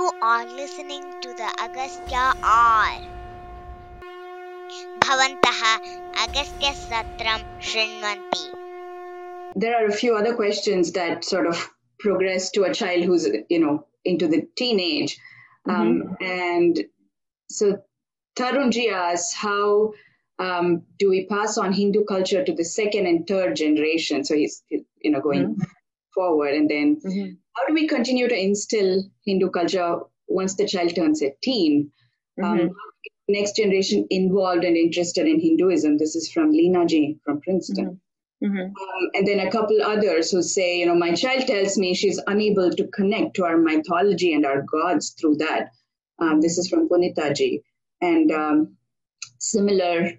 You are listening to the Agastya R. भवन्तः अगस्त्यसत्रं शृण्वन्ति There are a few other questions that sort of progress to a child who's, you know, into the teenage. Um, and so Tarunji asks, how um, do we pass on Hindu culture to the second and third generation? So he's, you know, going forward. And then how do we continue to instill Hindu culture once the child turns a teen? Um, next generation involved and interested in Hinduism. This is from Leena G from Princeton. Um, and then a couple others who say, you know, my child tells me she's unable to connect to our mythology and our gods through that. Um, this is from Punita Ji. And um, similar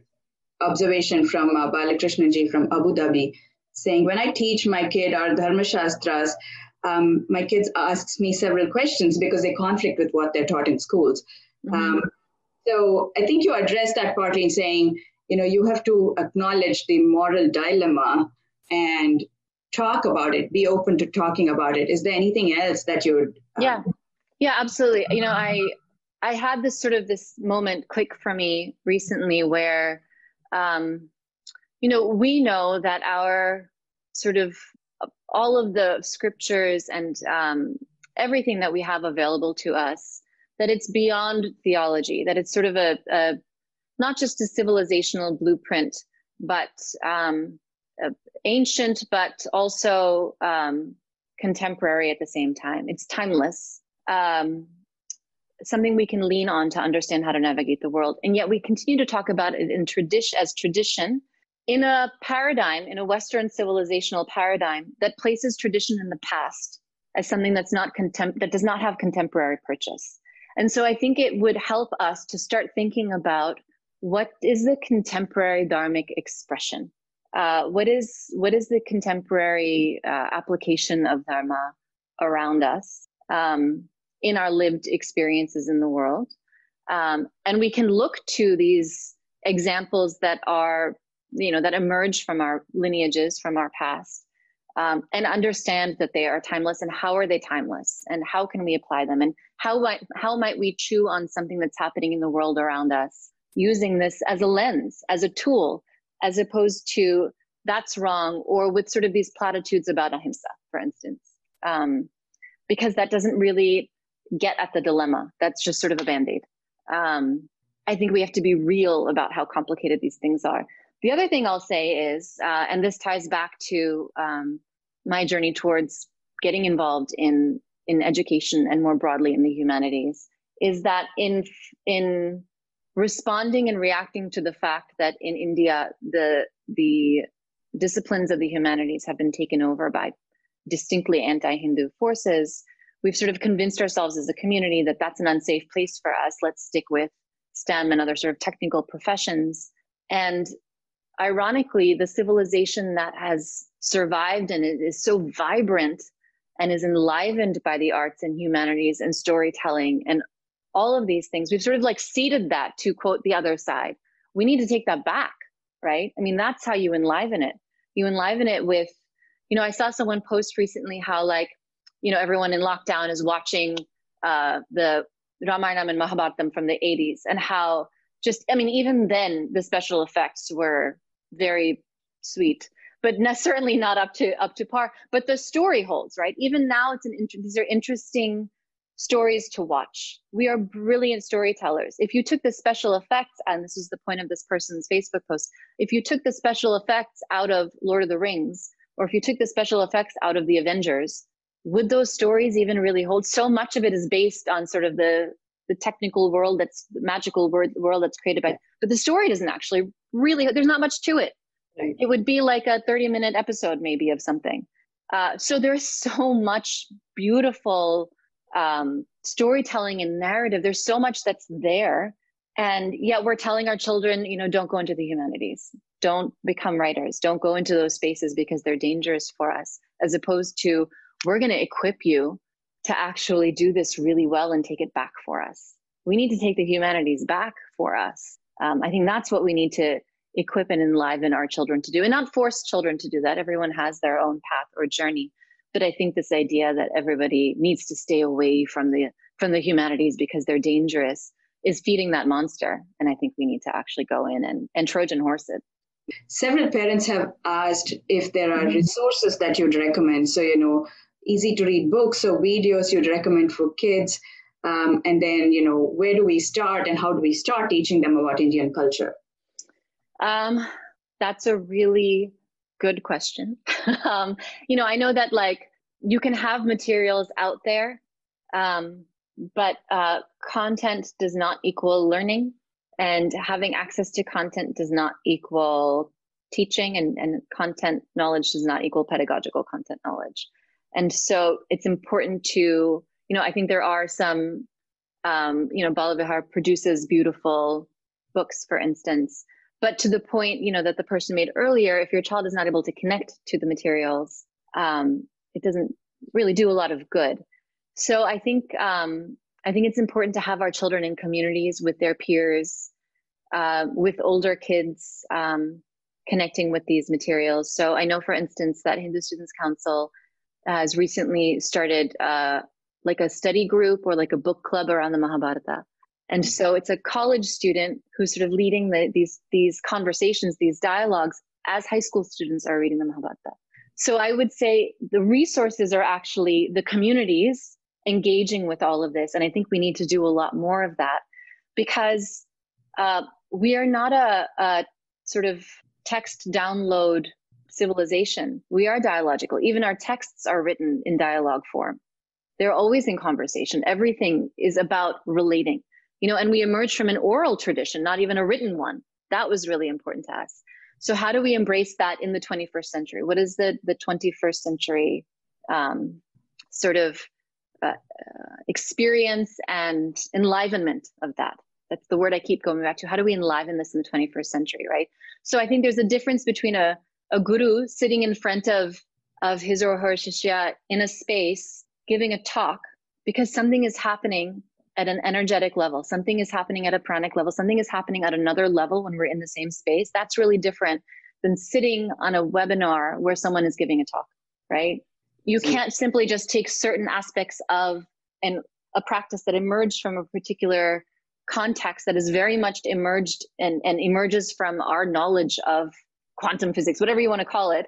observation from uh, Balakrishna Ji from Abu Dhabi, saying, when I teach my kid our Dharma Shastras, um, my kids asks me several questions because they conflict with what they're taught in schools. Um, so I think you addressed that partly in saying, you know, you have to acknowledge the moral dilemma and talk about it, be open to talking about it. Is there anything else that you would? um, yeah yeah absolutely you know i i had this sort of this moment click for me recently where um you know we know that our sort of all of the scriptures and um everything that we have available to us that it's beyond theology that it's sort of a, a not just a civilizational blueprint but um ancient but also um contemporary at the same time. It's timeless. Um, something we can lean on to understand how to navigate the world. And yet we continue to talk about it in tradition as tradition in a paradigm, in a Western civilizational paradigm that places tradition in the past as something that's not contem- that does not have contemporary purchase. And so I think it would help us to start thinking about what is the contemporary dharmic expression uh, what is what is the contemporary uh, application of dharma around us um, in our lived experiences in the world um, and we can look to these examples that are you know that emerge from our lineages from our past um, and understand that they are timeless and how are they timeless and how can we apply them and how might how might we chew on something that's happening in the world around us using this as a lens as a tool as opposed to that's wrong or with sort of these platitudes about ahimsa for instance um, because that doesn't really get at the dilemma. That's just sort of a band-aid. Um, i think we have to be real about how complicated these things are the other thing i'll say is uh, and this ties back to um, my journey towards getting involved in in education and more broadly in the humanities is that in in responding and reacting to the fact that in India the the disciplines of the humanities have been taken over by distinctly anti-Hindu forces, we've sort of convinced ourselves as a community that that's an unsafe place for us. Let's stick with STEM and other sort of technical professions. And ironically, the civilization that has survived and is so vibrant and is enlivened by the arts and humanities and storytelling and all of these things we've sort of like ceded that to quote the other side. We need to take that back right? I mean that's how you enliven it. You enliven it with you know i saw someone post recently how like you know everyone in lockdown is watching uh the ramayana and mahabharatam from the 80s and how just i mean even then the special effects were very sweet but ne- certainly not up to up to par but the story holds right even now it's an these are interesting stories to watch. We are brilliant storytellers. If you took the special effects, and this is the point of this person's Facebook post, if you took the special effects out of Lord of the Rings, or if you took the special effects out of the Avengers, would those stories even really hold? So much of it is based on sort of the the technical world that's the magical world, world that's created by, but the story doesn't actually really. There's not much to it. Right. It would be like a 30 minute episode maybe of something. Uh, so there's so much beautiful um, storytelling and narrative. There's so much that's there. And yet we're telling our children, you know, don't go into the humanities, don't become writers, don't go into those spaces because they're dangerous for us, as opposed to we're going to equip you to actually do this really well and take it back for us. We need to take the humanities back for us. Um, I think that's what we need to equip and enliven our children to do and not force children to do that. Everyone has their own path or journey but i think this idea that everybody needs to stay away from the from the humanities because they're dangerous is feeding that monster. And I think we need to actually go in and, and Trojan horse it. Several parents have asked if there are mm-hmm. resources that you'd recommend. So, you know, easy to read books or videos you'd recommend for kids. Um, and then, you know, where do we start and how do we start teaching them about Indian culture? Um, that's a really good question. um, you know, I know that like you can have materials out there, um, but uh, content does not equal learning, and having access to content does not equal teaching, and, and content knowledge does not equal pedagogical content knowledge. And so it's important to, you know, I think there are some, um, you know, Bala Vihar produces beautiful books, for instance, but to the point you know that the person made earlier if your child is not able to connect to the materials um, it doesn't really do a lot of good. So i think um, i think it's important to have our children in communities with their peers uh, with older kids um, connecting with these materials. So i know for instance that hindu students council has recently started uh, like a study group or like a book club around the mahabharata and so it's a college student who's sort of leading the, these these conversations, these dialogues as high school students are reading the Mahabharata. So I would say the resources are actually the communities engaging with all of this, and I think we need to do a lot more of that because uh, we are not a, a sort of text download civilization. We are dialogical. Even our texts are written in dialogue form. They're always in conversation. Everything is about relating you know and we emerge from an oral tradition not even a written one that was really important to us so how do we embrace that in the 21st century what is the the 21st century um, sort of uh, uh, experience and enlivenment of that that's the word i keep going back to how do we enliven this in the 21st century right so i think there's a difference between a, a guru sitting in front of of his or her shishya in a space giving a talk because something is happening at an energetic level. Something is happening at a pranic level. Something is happening at another level when we're in the same space. That's really different than sitting on a webinar where someone is giving a talk, right? You can't simply just take certain aspects of an, a practice that emerged from a particular context that is very much emerged and, and emerges from our knowledge of quantum physics, whatever you want to call it,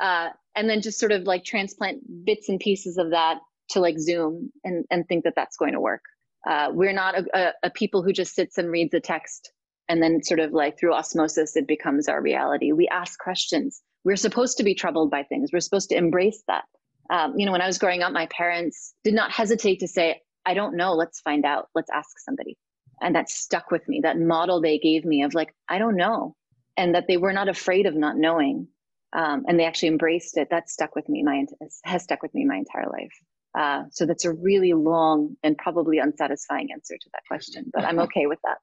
uh, and then just sort of like transplant bits and pieces of that to like Zoom and, and think that that's going to work. Uh, we're not a, a, a, people who just sits and reads a text and then sort of like through osmosis it becomes our reality. We ask questions. We're supposed to be troubled by things. We're supposed to embrace that. Um, you know, when I was growing up, my parents did not hesitate to say, "I don't know. Let's find out. Let's ask somebody." And that stuck with me. That model they gave me of like, "I don't know," and that they were not afraid of not knowing, um, and they actually embraced it. That stuck with me. My has stuck with me my entire life. Uh, so that's a really long and probably unsatisfying answer to that question, but I'm okay with that.